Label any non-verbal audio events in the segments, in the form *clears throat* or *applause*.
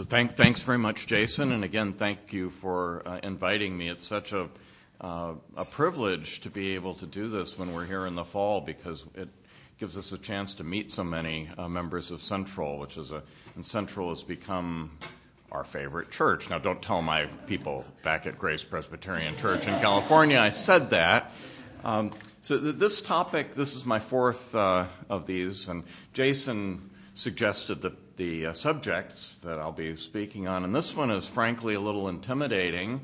So thank, thanks very much, Jason, and again, thank you for uh, inviting me. It's such a uh, a privilege to be able to do this when we're here in the fall because it gives us a chance to meet so many uh, members of Central, which is a and Central has become our favorite church. Now, don't tell my people back at Grace Presbyterian Church in California I said that. Um, so th- this topic, this is my fourth uh, of these, and Jason suggested that the uh, subjects that I'll be speaking on, and this one is frankly a little intimidating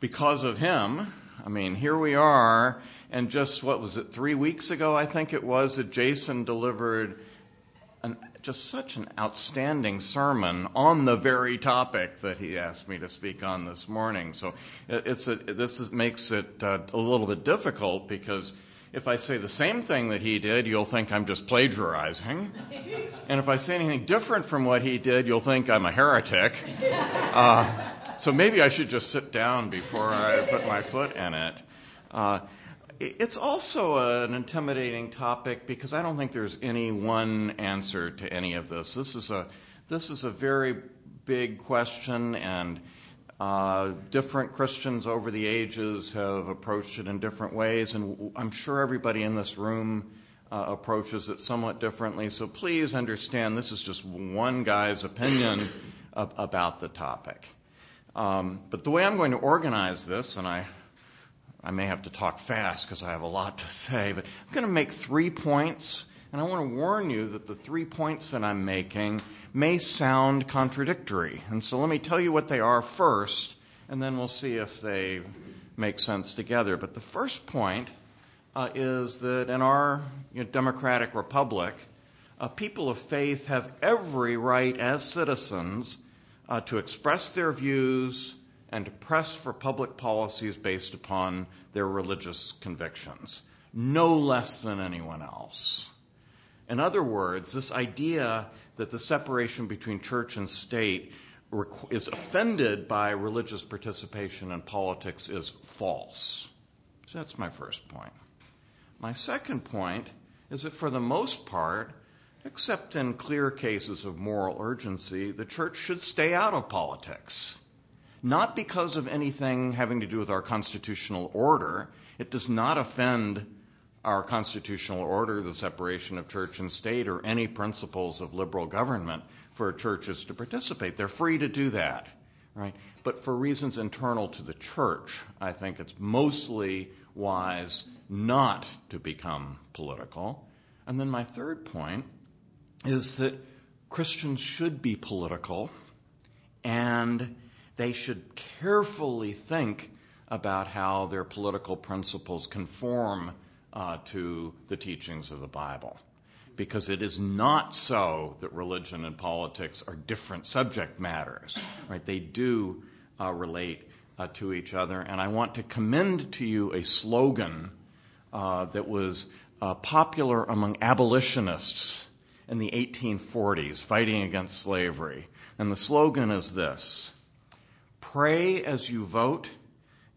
because of him. I mean, here we are, and just what was it, three weeks ago, I think it was, that Jason delivered an, just such an outstanding sermon on the very topic that he asked me to speak on this morning. So it's a, this is, makes it uh, a little bit difficult because if I say the same thing that he did, you'll think I'm just plagiarizing. and if I say anything different from what he did, you'll think I'm a heretic. Uh, so maybe I should just sit down before I put my foot in it. Uh, it's also an intimidating topic because I don't think there's any one answer to any of this. This is a this is a very big question, and different Christians over the ages have approached it in different ways, and I'm sure everybody in this room uh, approaches it somewhat differently. So please understand this is just one guy's opinion *coughs* about the topic. Um, but the way I'm going to organize this, and I, I may have to talk fast because I have a lot to *laughs* say, but I'm going to make three points, and I want to warn you that the three points that I'm making may sound contradictory. And so let me tell you what they are first, and then we'll see if they make sense together. But the first point uh, is that in our you know, democratic republic, uh, people of faith have every right as citizens uh, to express their views and to press for public policies based upon their religious convictions, no less than anyone else. In other words, this idea that the separation between church and state is offended by religious participation in politics is false. So that's my first point. My second point is that for the most part, Except in clear cases of moral urgency, the church should stay out of politics. Not because of anything having to do with our constitutional order. It does not offend our constitutional order, the separation of church and state, or any principles of liberal government for churches to participate. They're free to do that, right? But for reasons internal to the church, I think it's mostly wise not to become political. And then my third point is that Christians should be political and they should carefully think about how their political principles conform uh, to the teachings of the Bible. Because it is not so that religion and politics are different subject matters, right? They do uh, relate uh, to each other. And I want to commend to you a slogan uh, that was uh, popular among abolitionists in the 1840s fighting against slavery. And the slogan is this Pray as you vote,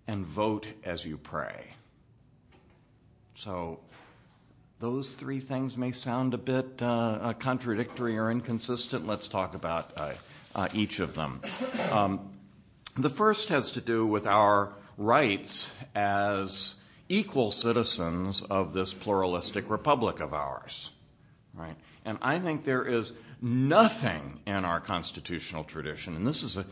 and vote as you pray. So, those three things may sound a bit uh, uh contradictory or inconsistent. Let's talk about uh, uh, each of them. Um, the first has to do with our rights as equal citizens of this pluralistic republic of ours. Right? And I think there is nothing in our constitutional tradition, and this is a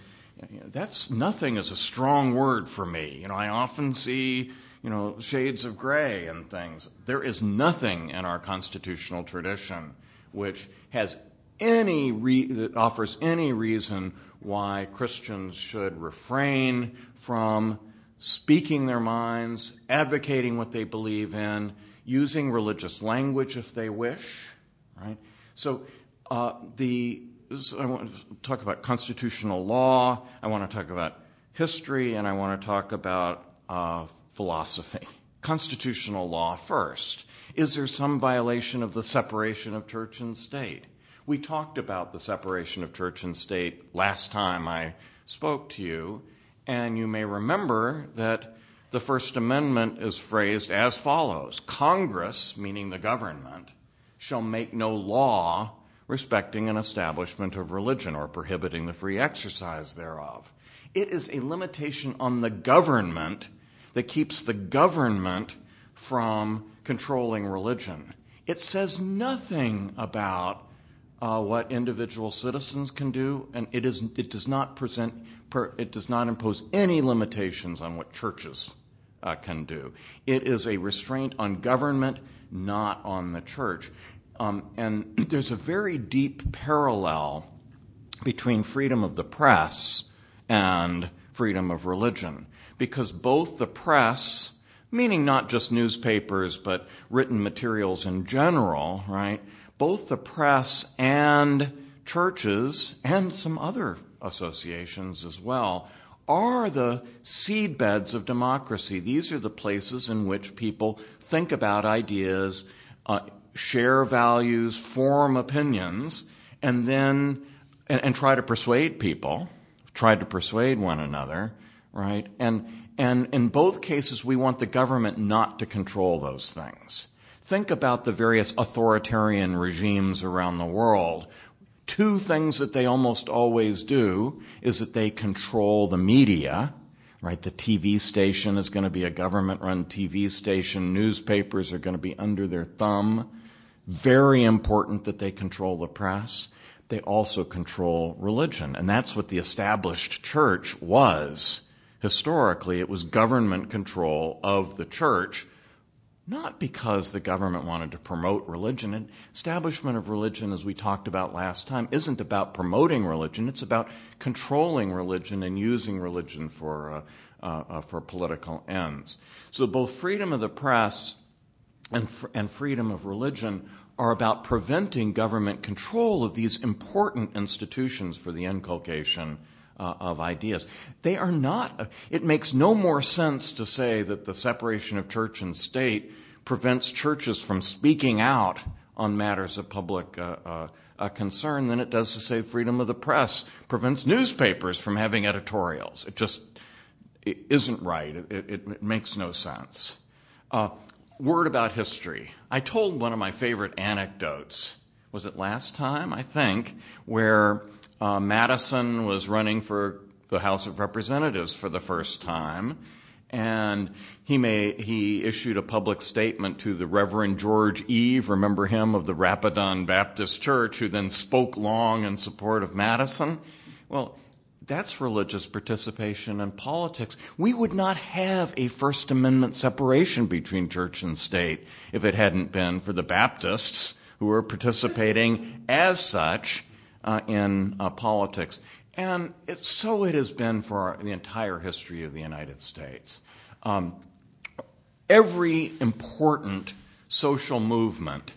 that's nothing is a strong word for me. You know, I often see, you know, shades of gray and things. There is nothing in our constitutional tradition which has any re- that offers any reason why Christians should refrain from speaking their minds, advocating what they believe in, using religious language if they wish, right? So uh, the so I want to talk about constitutional law. I want to talk about history, and I want to talk about uh, philosophy. Constitutional law first. Is there some violation of the separation of church and state? We talked about the separation of church and state last time I spoke to you, and you may remember that the First Amendment is phrased as follows Congress, meaning the government, shall make no law respecting an establishment of religion or prohibiting the free exercise thereof. It is a limitation on the government that keeps the government from controlling religion. It says nothing about uh, what individual citizens can do, and it, is, it does not present, per, it does not impose any limitations on what churches uh, can do. It is a restraint on government, not on the church. Um, and *clears throat* there's a very deep parallel between freedom of the press and freedom of religion, because both the press, meaning not just newspapers, but written materials in general, right? Both the press and churches and some other associations as well are the seedbeds of democracy. These are the places in which people think about ideas, uh, share values, form opinions, and then and, and, try to persuade people, try to persuade one another, right? And and in both cases, we want the government not to control those things. Think about the various authoritarian regimes around the world two things that they almost always do is that they control the media, right? The TV station is going to be a government run TV station. Newspapers are going to be under their thumb. Very important that they control the press. They also control religion. And that's what the established church was. Historically, it was government control of the church not because the government wanted to promote religion. And establishment of religion, as we talked about last time, isn't about promoting religion. It's about controlling religion and using religion for, uh, uh, for political ends. So both freedom of the press and, fr- and freedom of religion are about preventing government control of these important institutions for the inculcation uh, of ideas. They are not, it makes no more sense to say that the separation of church and state prevents churches from speaking out on matters of public uh, uh, uh, concern than it does to say freedom of the press prevents newspapers from having editorials. It just it isn't right. It, it, it makes no sense. Uh, word about history. I told one of my favorite anecdotes. Was it last time? I think, where uh, Madison was running for the House of Representatives for the first time, and he may he issued a public statement to the Reverend George Eve, remember him of the Rapidan Baptist Church, who then spoke long in support of Madison. Well, that's religious participation in politics. We would not have a First Amendment separation between church and state if it hadn't been for the Baptists who were participating as such uh, in uh, politics. And it, so it has been for the entire history of the United States. Um, every important social movement,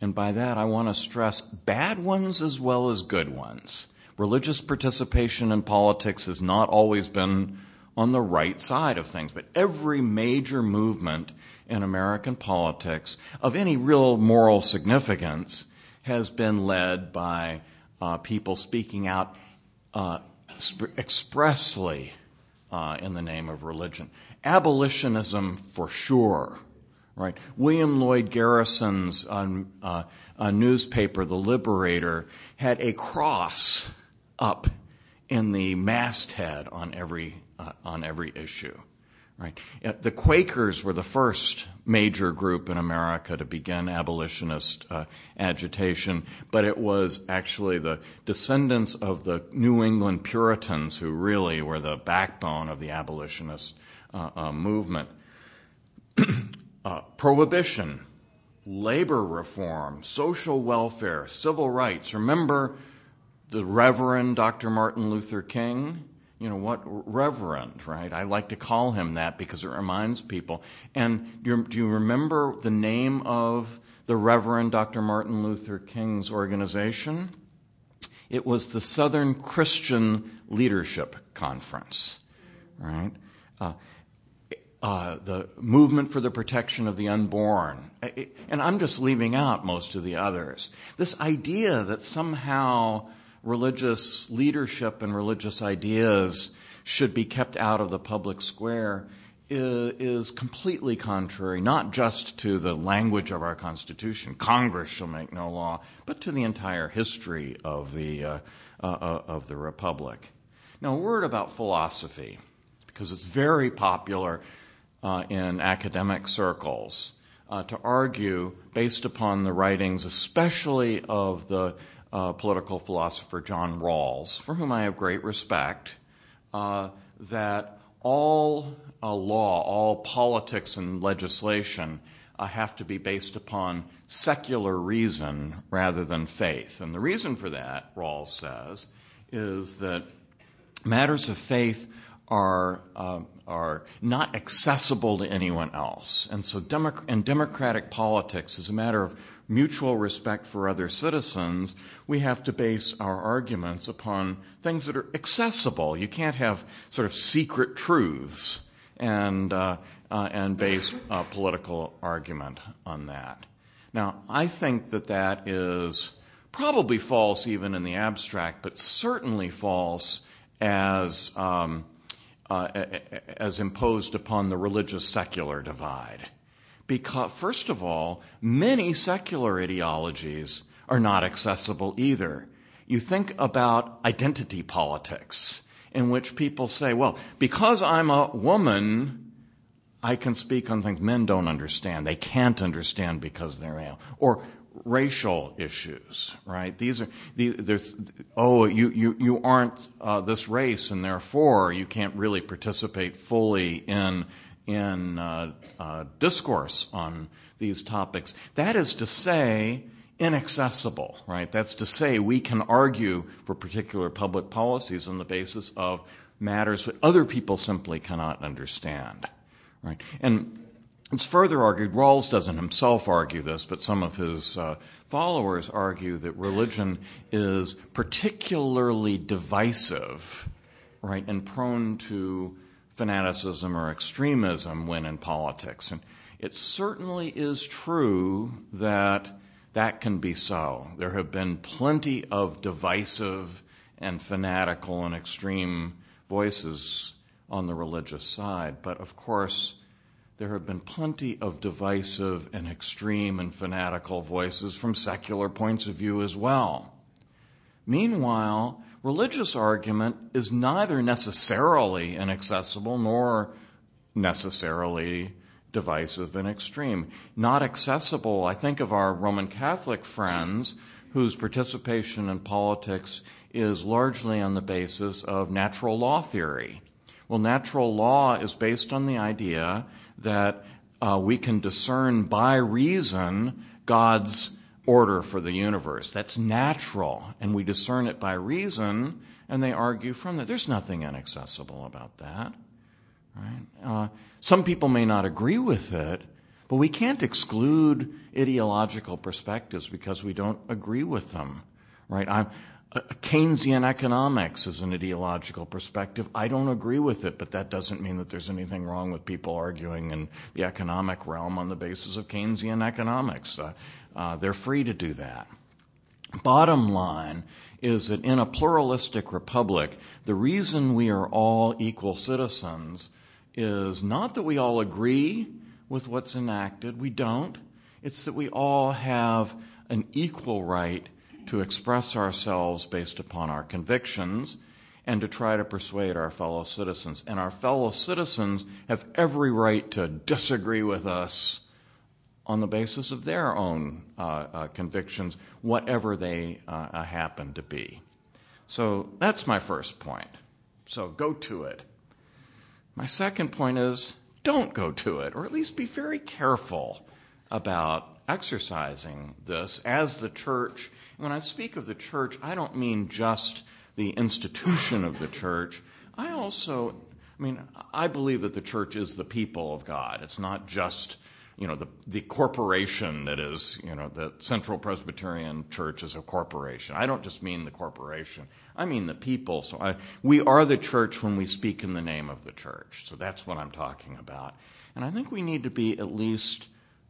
and by that I want to stress bad ones as well as good ones. Religious participation in politics has not always been on the right side of things, but every major movement in American politics of any real moral significance has been led by uh, people speaking out uh, sp- expressly uh, in the name of religion. Abolitionism, for sure, right? William Lloyd Garrison's uh, newspaper, The Liberator, had a cross up in the masthead on every uh, on every issue. Right. The Quakers were the first major group in America to begin abolitionist uh, agitation, but it was actually the descendants of the New England Puritans who really were the backbone of the abolitionist uh, uh, movement. *clears throat* Uh, prohibition, labor reform, social welfare, civil rights. Remember the Reverend Dr. Martin Luther King? you know what reverend right i like to call him that because it reminds people and do you remember the name of the reverend dr martin luther king's organization it was the southern christian leadership conference right uh, uh, the movement for the protection of the unborn and i'm just leaving out most of the others this idea that somehow religious leadership and religious ideas should be kept out of the public square is completely contrary not just to the language of our Constitution, Congress shall make no law, but to the entire history of the, uh, uh, uh, of the Republic. Now, a word about philosophy, because it's very popular uh, in academic circles uh, to argue, based upon the writings, especially of the political philosopher John Rawls, for whom I have great respect, that all uh, law, all politics and legislation uh, have to be based upon secular reason rather than faith. And the reason for that, Rawls says, is that matters of faith are uh, are not accessible to anyone else, and so Demo- in democratic politics, is a matter of mutual respect for other citizens, we have to base our arguments upon things that are accessible. You can't have sort of secret truths and, uh, uh, and base a political argument on that. Now, I think that that is probably false even in the abstract, but certainly false as, um, uh, as imposed upon the religious secular divide because, first of all, many secular ideologies are not accessible either. You think about identity politics, in which people say, well, because I'm a woman, I can speak on things men don't understand. They can't understand because they're male. Or racial issues, right? These are, there's, oh, you, you, you aren't uh, this race, and therefore you can't really participate fully in in uh, uh, discourse on these topics. That is to say, inaccessible, right? That's to say, we can argue for particular public policies on the basis of matters that other people simply cannot understand, right? And it's further argued, Rawls doesn't himself argue this, but some of his uh, followers argue that religion is particularly divisive, right, and prone to fanaticism or extremism when in politics. And it certainly is true that that can be so. There have been plenty of divisive and fanatical and extreme voices on the religious side, but of course, there have been plenty of divisive and extreme and fanatical voices from secular points of view as well. Meanwhile, religious argument is neither necessarily inaccessible nor necessarily divisive and extreme. Not accessible, I think of our Roman Catholic friends whose participation in politics is largely on the basis of natural law theory. Well, natural law is based on the idea that uh, we can discern by reason God's order for the universe. That's natural, and we discern it by reason, and they argue from that. There's nothing inaccessible about that. Right? Uh, some people may not agree with it, but we can't exclude ideological perspectives because we don't agree with them. Right? I'm, uh, Keynesian economics is an ideological perspective. I don't agree with it, but that doesn't mean that there's anything wrong with people arguing in the economic realm on the basis of Keynesian economics. Uh, Uh, they're free to do that. Bottom line is that in a pluralistic republic, the reason we are all equal citizens is not that we all agree with what's enacted, we don't. It's that we all have an equal right to express ourselves based upon our convictions and to try to persuade our fellow citizens. And our fellow citizens have every right to disagree with us on the basis of their own uh, uh, convictions, whatever they uh, happen to be. So that's my first point. So go to it. My second point is don't go to it, or at least be very careful about exercising this as the church. When I speak of the church, I don't mean just the institution of the church. I also, I mean, I believe that the church is the people of God. It's not just you know, the, the corporation that is, you know, the Central Presbyterian Church is a corporation. I don't just mean the corporation. I mean the people. So I, we are the church when we speak in the name of the church. So that's what I'm talking about. And I think we need to be at least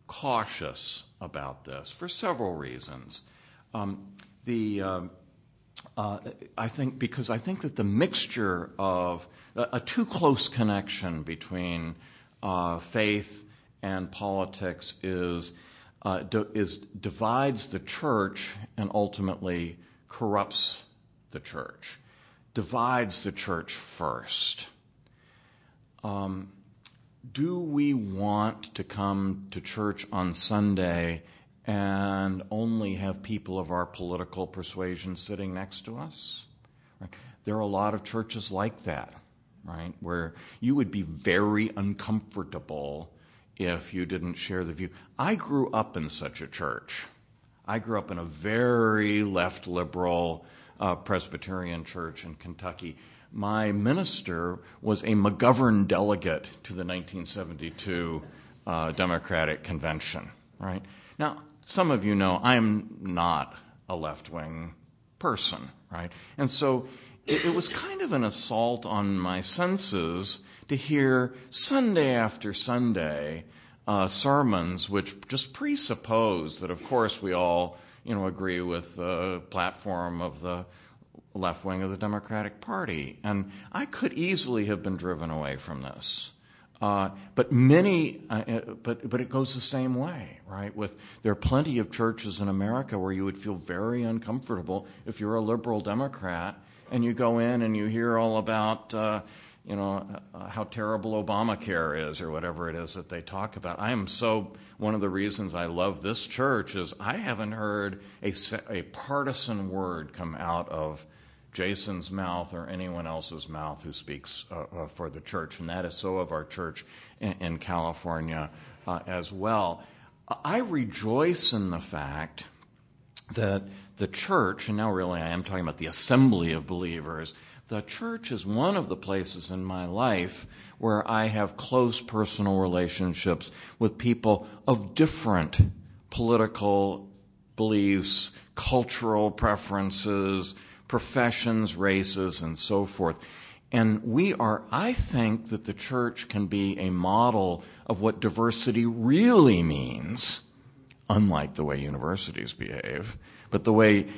cautious about this for several reasons. Um, the, uh, uh, I think because I think that the mixture of a, a too close connection between uh, faith and politics is, uh, is divides the church and ultimately corrupts the church, divides the church first. Um, do we want to come to church on Sunday and only have people of our political persuasion sitting next to us? Right? There are a lot of churches like that, right? Where you would be very uncomfortable if you didn't share the view. I grew up in such a church. I grew up in a very left liberal uh, Presbyterian church in Kentucky my minister was a McGovern delegate to the 1972 uh, Democratic Convention, right? Now, some of you know I'm not a left wing person, right? And so it, it was kind of an assault on my senses to hear Sunday after Sunday uh, sermons which just presuppose that, of course, we all you know agree with the platform of the left wing of the Democratic Party. And I could easily have been driven away from this. Uh, but many, uh, uh, but but it goes the same way, right? With there are plenty of churches in America where you would feel very uncomfortable if you're a liberal Democrat and you go in and you hear all about, uh, you know, uh, how terrible Obamacare is or whatever it is that they talk about. I am so one of the reasons I love this church is I haven't heard a a partisan word come out of Jason's mouth or anyone else's mouth who speaks uh, uh, for the church. And that is so of our church in, in California uh, as well. I rejoice in the fact that the church, and now really I am talking about the assembly of believers, the church is one of the places in my life where I have close personal relationships with people of different political beliefs, cultural preferences, professions, races, and so forth. And we are, I think that the church can be a model of what diversity really means, unlike the way universities behave, but the way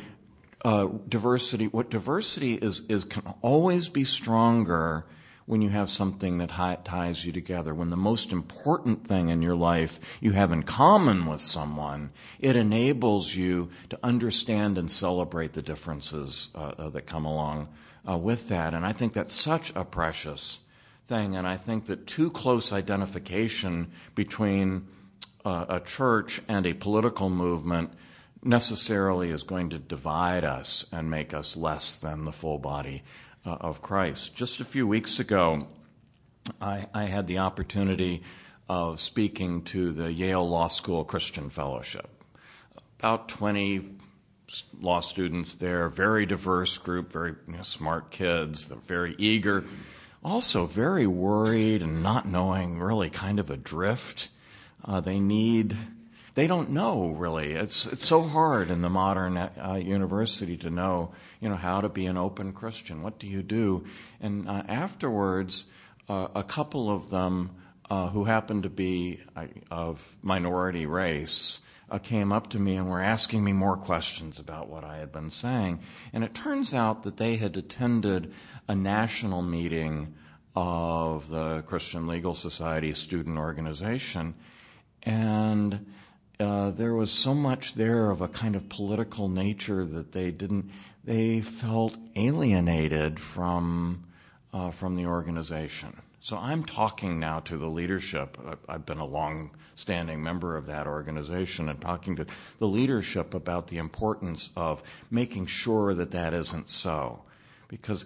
diversity, what diversity is, is can always be stronger when you have something that ties you together. When the most important thing in your life you have in common with someone, it enables you to understand and celebrate the differences uh, uh, that come along uh, with that. And I think that's such a precious thing. And I think that too close identification between uh, a church and a political movement necessarily is going to divide us and make us less than the full body uh, of Christ. Just a few weeks ago, I, I, had the opportunity of speaking to the Yale Law School Christian Fellowship. About 20 law students there, very diverse group, very you know, smart kids, they're very eager, also very worried and not knowing really kind of adrift. Uh, they need they don't know really. It's it's so hard in the modern uh, university to know you know how to be an open Christian. What do you do? And uh, afterwards, uh, a couple of them uh, who happened to be uh, of minority race. Uh, came up to me and were asking me more questions about what I had been saying. And it turns out that they had attended a national meeting of the Christian Legal Society student organization. And uh, there was so much there of a kind of political nature that they didn't, they felt alienated from, uh, from the organization. So I'm talking now to the leadership. I've been a long standing member of that organization and talking to the leadership about the importance of making sure that that isn't so. Because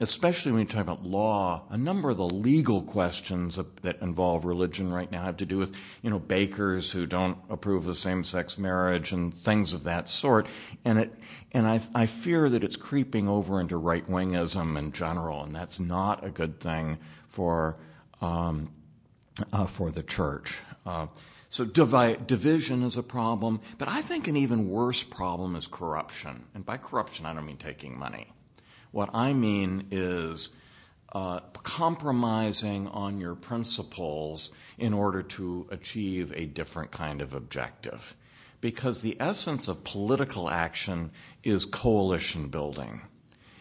especially when you talk about law, a number of the legal questions that involve religion right now have to do with, you know, bakers who don't approve of same-sex marriage and things of that sort. And it, and I, I fear that it's creeping over into right-wingism in general, and that's not a good thing for, um, uh, for the church. Uh, so division is a problem, but I think an even worse problem is corruption. And by corruption, I don't mean taking money. What I mean is uh, compromising on your principles in order to achieve a different kind of objective. Because the essence of political action is coalition building.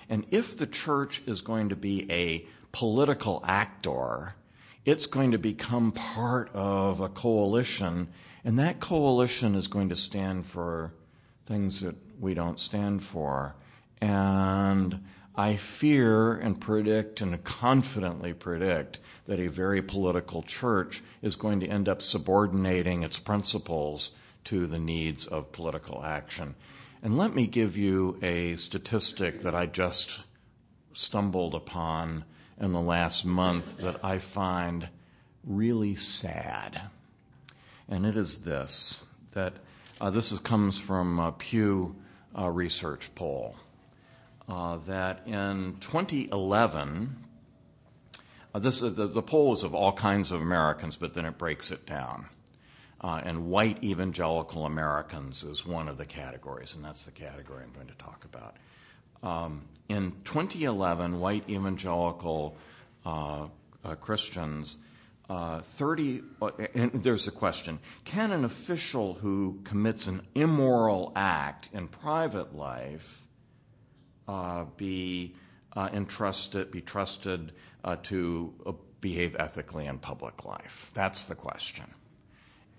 And if the church is going to be a political actor, it's going to become part of a coalition, and that coalition is going to stand for things that we don't stand for. And I fear and predict and confidently predict that a very political church is going to end up subordinating its principles to the needs of political action. And let me give you a statistic that I just stumbled upon in the last month that I find really sad. And it is this that uh, this is, comes from a Pew uh, Research poll. Uh, that in 2011, uh, this, the, the poll is of all kinds of Americans, but then it breaks it down. Uh, and white evangelical Americans is one of the categories, and that's the category I'm going to talk about. Um, in 2011, white evangelical uh, uh, Christians, uh, 30, uh, and there's a question Can an official who commits an immoral act in private life uh, Uh, be uh, entrusted, be trusted uh, to uh, behave ethically in public life? That's the question.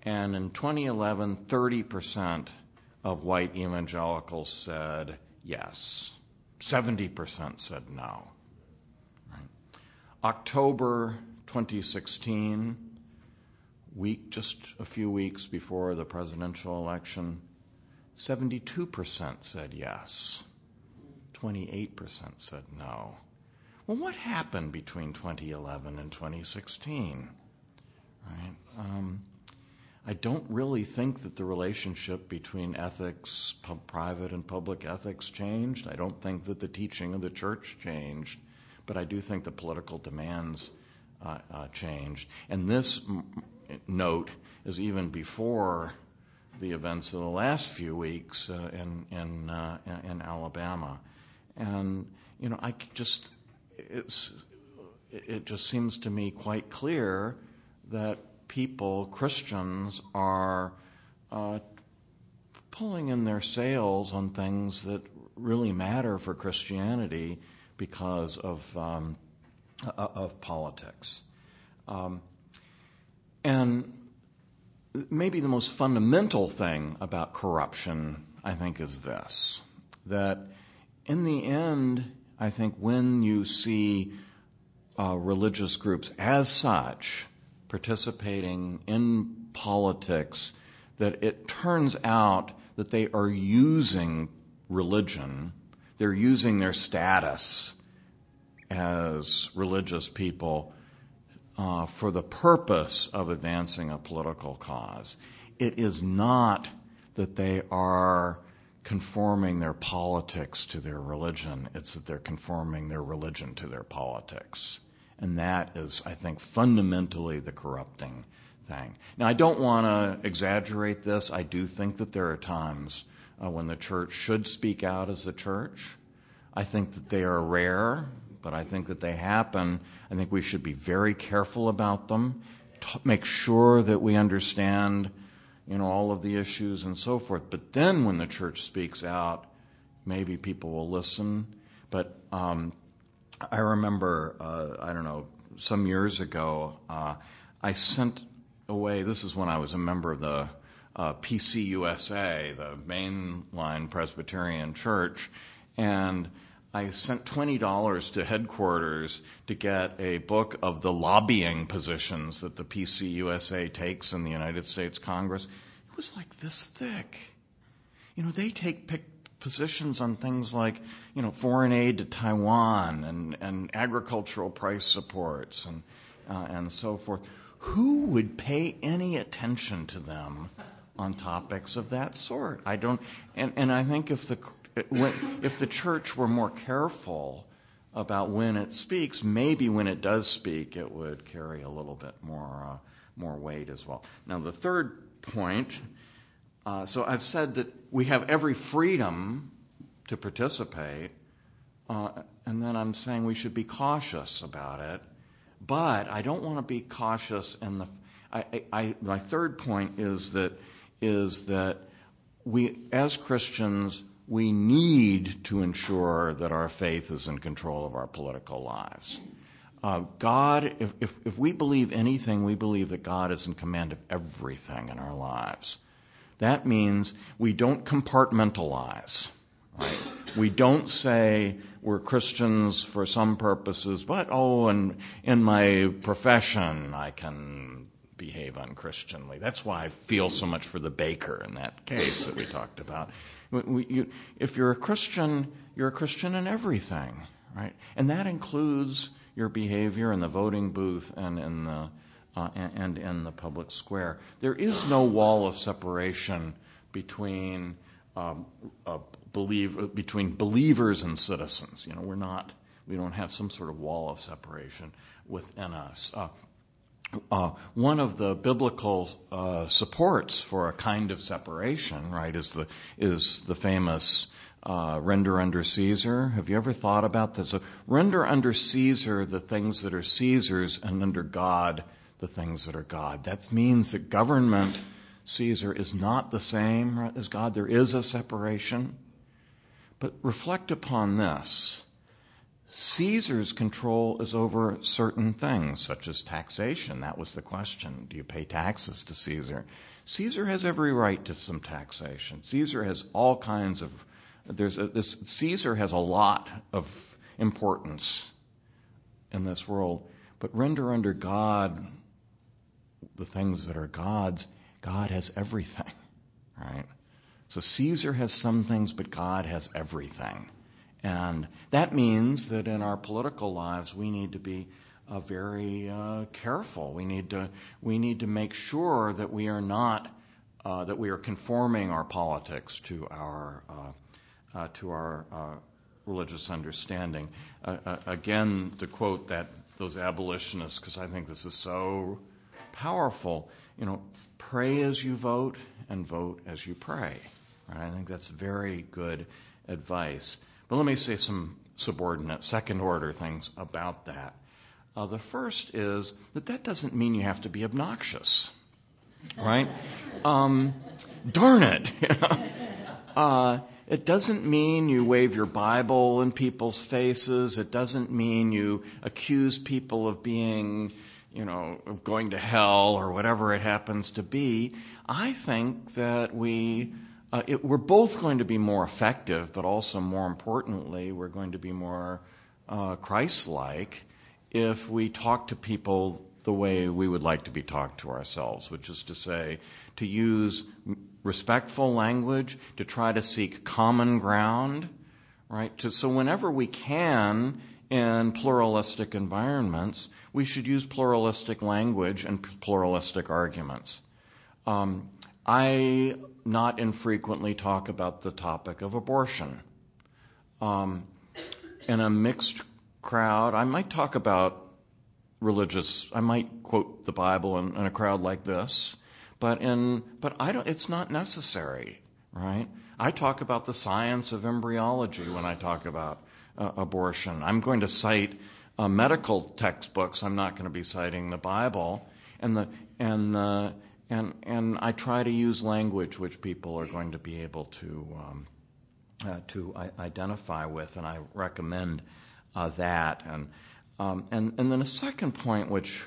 And in 2011, 30% of white evangelicals said yes. 70% said no. October 2016, week just a few weeks before the presidential election, 72% said yes. 28% said no. Well, what happened between 2011 and 2016? Right? Um, I don't really think that the relationship between ethics, private and public ethics, changed. I don't think that the teaching of the church changed, but I do think the political demands uh, uh, changed. And this m- note is even before the events of the last few weeks uh, in in, uh, in Alabama, and you know I just it's it just seems to me quite clear that people, Christians, are uh, pulling in their sails on things that really matter for Christianity because of, um, of politics. Um, and maybe the most fundamental thing about corruption, I think, is this that in the end, I think when you see uh, religious groups as such participating in politics that it turns out that they are using religion, they're using their status as religious people uh, for the purpose of advancing a political cause. It is not that they are conforming their politics to their religion, it's that they're conforming their religion to their politics. And that is, I think, fundamentally the corrupting thing. Now, I don't want to exaggerate this. I do think that there are times uh, when the church should speak out as a church. I think that they are rare, but I think that they happen. I think we should be very careful about them, t- make sure that we understand you know, all of the issues and so forth. But then when the church speaks out, maybe people will listen. But um, I remember, uh, I don't know, some years ago, uh, I sent away, this is when I was a member of the uh, PCUSA, the mainline Presbyterian Church, and I sent $20 to headquarters to get a book of the lobbying positions that the PCUSA takes in the United States Congress. It was like this thick. You know, they take positions on things like, you know, foreign aid to Taiwan and, and agricultural price supports and, uh, and so forth. Who would pay any attention to them on topics of that sort? I don't, and, and I think if the, if the church were more careful about when it speaks, maybe when it does speak, it would carry a little bit more, uh, more weight as well. Now, the third point uh, so I've said that we have every freedom to participate, uh, and then I'm saying we should be cautious about it. But I don't want to be cautious in the. I, I, my third point is that is that we, as Christians, we need to ensure that our faith is in control of our political lives. uh, God, if, if, if we believe anything, we believe that God is in command of everything in our lives. That means we don't compartmentalize. Right? We don't say we're Christians for some purposes, but oh, and in my profession I can behave unchristianly. That's why I feel so much for the baker in that case that we talked about. If you're a Christian, you're a Christian in everything, right? And that includes your behavior in the voting booth and in the uh, and, in the public square. There is no wall of separation between um, uh, believe between believers and citizens. You know, we're not we don't have some sort of wall of separation within us. Uh, uh, one of the biblical uh, supports for a kind of separation, right, is the is the famous uh, render under Caesar. Have you ever thought about this? So render under Caesar the things that are Caesar's, and under God the things that are God. That means that government, Caesar, is not the same as God. There is a separation. But reflect upon this. Caesar's control is over certain things, such as taxation. That was the question. Do you pay taxes to Caesar? Caesar has every right to some taxation. Caesar has all kinds of there's a, this Caesar has a lot of importance in this world, but render under God the things that are God's. God has everything, right? So Caesar has some things, but God has everything. And that means that in our political lives, we need to be uh, very uh, careful. We need to we need to make sure that we are not uh, that we are conforming our politics to our uh, uh, to our uh, religious understanding. Again, to quote that those abolitionists, because I think this is so powerful. You know, pray as you vote and vote as you pray. Right? I think that's very good advice. But let me say some subordinate, second order things about that. Uh, the first is that that doesn't mean you have to be obnoxious, right? Um, darn it. *laughs* uh, it doesn't mean you wave your Bible in people's faces. It doesn't mean you accuse people of being, you know, of going to hell or whatever it happens to be. I think that we, we're both going to be more effective, but also more importantly, we're going to be more uh, Christ like if we talk to people the way we would like to be talked to ourselves, which is to say, to use respectful language, to try to seek common ground, right? To, so whenever we can in pluralistic environments, we should use pluralistic language and pluralistic arguments. Um, I not infrequently talk about the topic of abortion. Um, in a mixed crowd, I might talk about religious, I might quote the Bible in, in a crowd like this. But in but I don't it's not necessary, right? I talk about the science of embryology when I talk about uh, abortion. I'm going to cite uh, medical textbooks. I'm not going to be citing the Bible. And the and the and and I try to use language which people are going to be able to um, uh, to identify with, and I recommend uh, that. And um, and and then a second point, which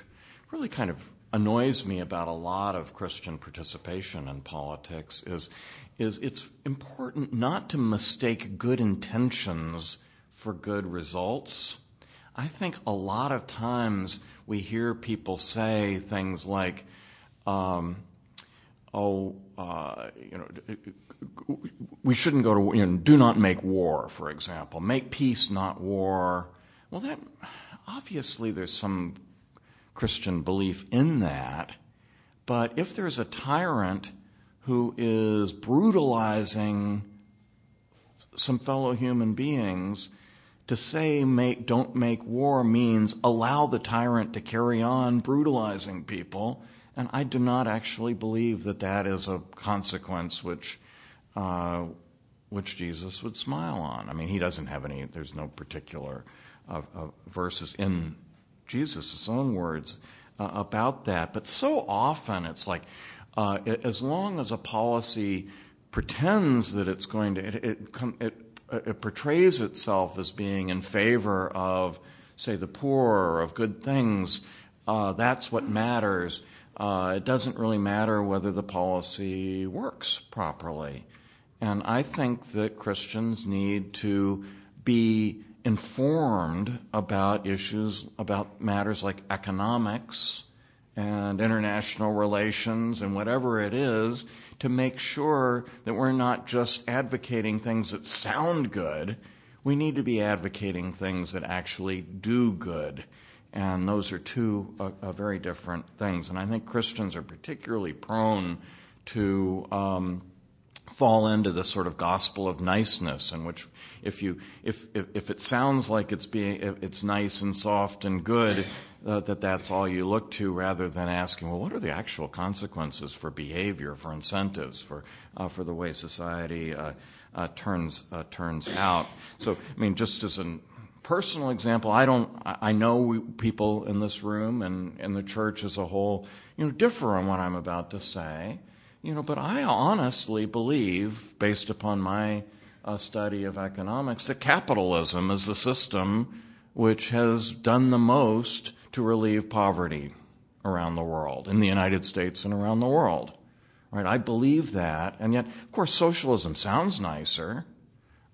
really kind of annoys me about a lot of Christian participation in politics is, is it's important not to mistake good intentions for good results. I think a lot of times we hear people say things like, um, oh, uh, you know, we shouldn't go to, you know, do not make war, for example. Make peace, not war. Well, that, obviously there's some Christian belief in that. But if there's a tyrant who is brutalizing some fellow human beings, to say make, don't make war means allow the tyrant to carry on brutalizing people. And I do not actually believe that that is a consequence which, uh, which Jesus would smile on. I mean, he doesn't have any, there's no particular uh, uh, verses in Jesus' own words about that. But so often it's like, as long as a policy pretends that it's going to, it, portrays itself as being in favor of say, the poor or of good things. That's what matters. Uh, it doesn't really matter whether the policy works properly. And I think that Christians need to be informed about issues, about matters like economics and international relations and whatever it is, to make sure that we're not just advocating things that sound good. We need to be advocating things that actually do good. And those are two uh, uh, very different things. And I think Christians are particularly prone to um, fall into this sort of gospel of niceness in which if you if if, if it sounds like it's being it's nice and soft and good uh, that that's all you look to rather than asking well what are the actual consequences for behavior for incentives for uh, for the way society uh, uh turns turns out so i mean just as a personal example i don't i know people in this room and in the church as a whole you know differ on what i'm about to say you know, but I honestly believe, based upon my uh, study of economics, that capitalism is the system which has done the most to relieve poverty around the world, in the United States and around the world. Right? I believe that, and yet, of course, socialism sounds nicer,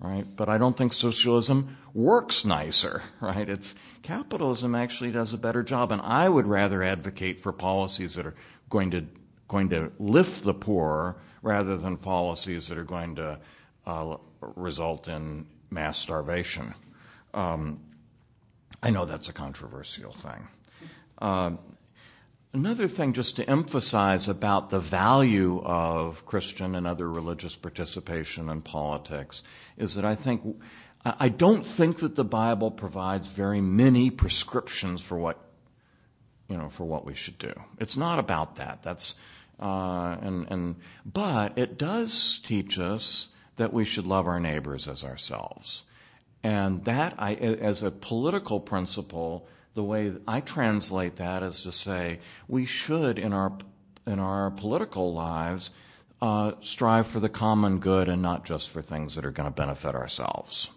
right? But I don't think socialism works nicer, *laughs* right? It's capitalism actually does a better job, and I would rather advocate for policies that are going to going to lift the poor rather than policies that are going to uh, result in mass starvation. Um, I know that's a controversial thing. Uh, another thing, just to emphasize about the value of Christian and other religious participation in politics, is that I think I don't think that the Bible provides very many prescriptions for what you know for what we should do. It's not about that. That's uh, and, and, but it does teach us that we should love our neighbors as ourselves. And that, I, as a political principle, the way I translate that is to say we should, in our, in our political lives, uh, strive for the common good and not just for things that are going to benefit ourselves.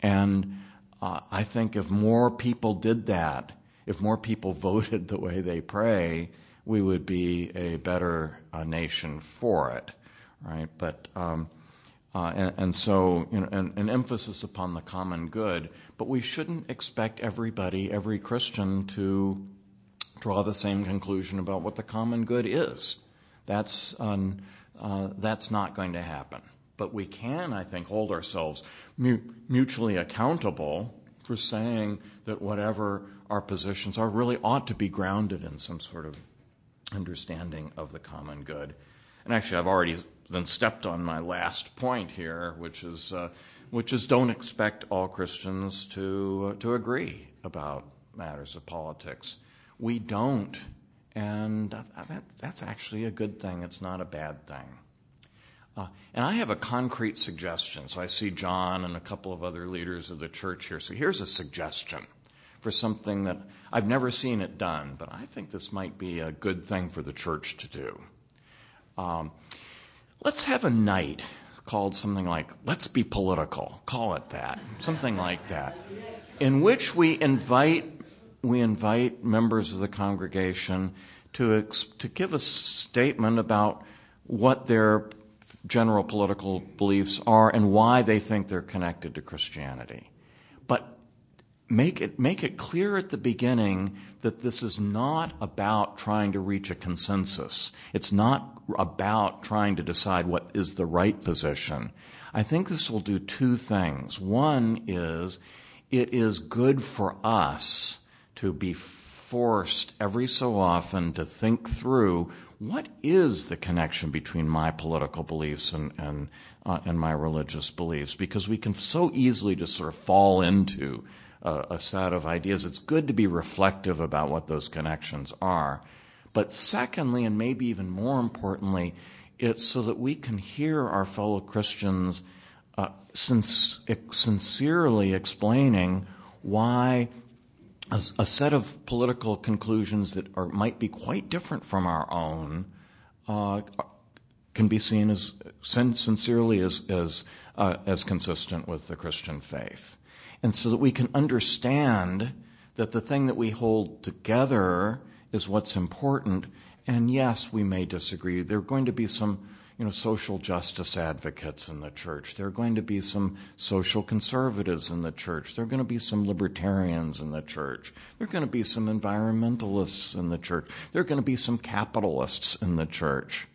And uh, I think if more people did that, if more people *laughs* voted the way they pray, we would be a better uh, nation for it, right? But um, uh, and, and, so you know, an, an, emphasis upon the common good, but we shouldn't expect everybody, every Christian, to draw the same conclusion about what the common good is. That's um, uh, that's not going to happen. But we can, I think, hold ourselves mu- mutually accountable for saying that whatever our positions are really ought to be grounded in some sort of understanding of the common good. And actually, I've already then stepped on my last point here, which is, uh, which is don't expect all Christians to, uh, to agree about matters of politics. We don't, and that, that's actually a good thing. It's not a bad thing. Uh, and I have a concrete suggestion. So I see John and a couple of other leaders of the church here. So here's a suggestion for something that I've never seen it done, but I think this might be a good thing for the church to do. Um, let's have a night called something like Let's Be Political, call it that, something like that, in which we invite, we invite members of the congregation to, ex- to give a statement about what their general political beliefs are and why they think they're connected to Christianity. But make it make it clear at the beginning that this is not about trying to reach a consensus. It's not about trying to decide what is the right position. I think this will do two things. One is it is good for us to be forced every so often to think through what is the connection between my political beliefs and and, uh, and my religious beliefs because we can so easily just sort of fall into a, a set of ideas. It's good to be reflective about what those connections are. But secondly, and maybe even more importantly, it's so that we can hear our fellow Christians uh, sincerely explaining why a, a, set of political conclusions that are, might be quite different from our own uh, can be seen as sincerely as as, uh, as consistent with the Christian faith. And so that we can understand that the thing that we hold together is what's important. And yes, we may disagree. There are going to be some, you know, social justice advocates in the church. There are going to be some social conservatives in the church. There are going to be some libertarians in the church. There are going to be some environmentalists in the church. There are going to be some capitalists in the church,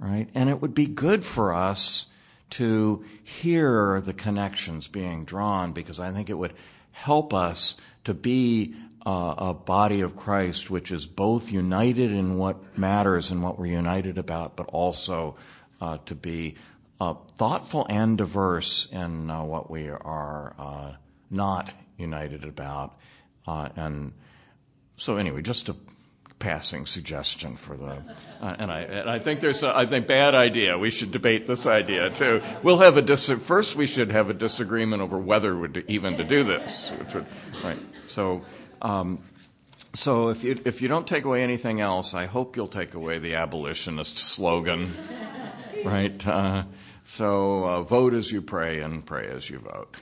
right? And it would be good for us to hear the connections being drawn because I think it would help us to be uh, a body of Christ which is both united in what matters and what we're united about, but also uh, to be uh, thoughtful and diverse in uh, what we are uh, not united about. And so, anyway, just a passing suggestion for the, uh, and I, and I think there's, a, I think bad idea. We should debate this idea too. We'll have a dis- first. We should have a disagreement over whether would even to do this, would, right? So, um, so if you if you don't take away anything else, I hope you'll take away the abolitionist slogan, right? Uh, so uh, vote as you pray and pray as you vote.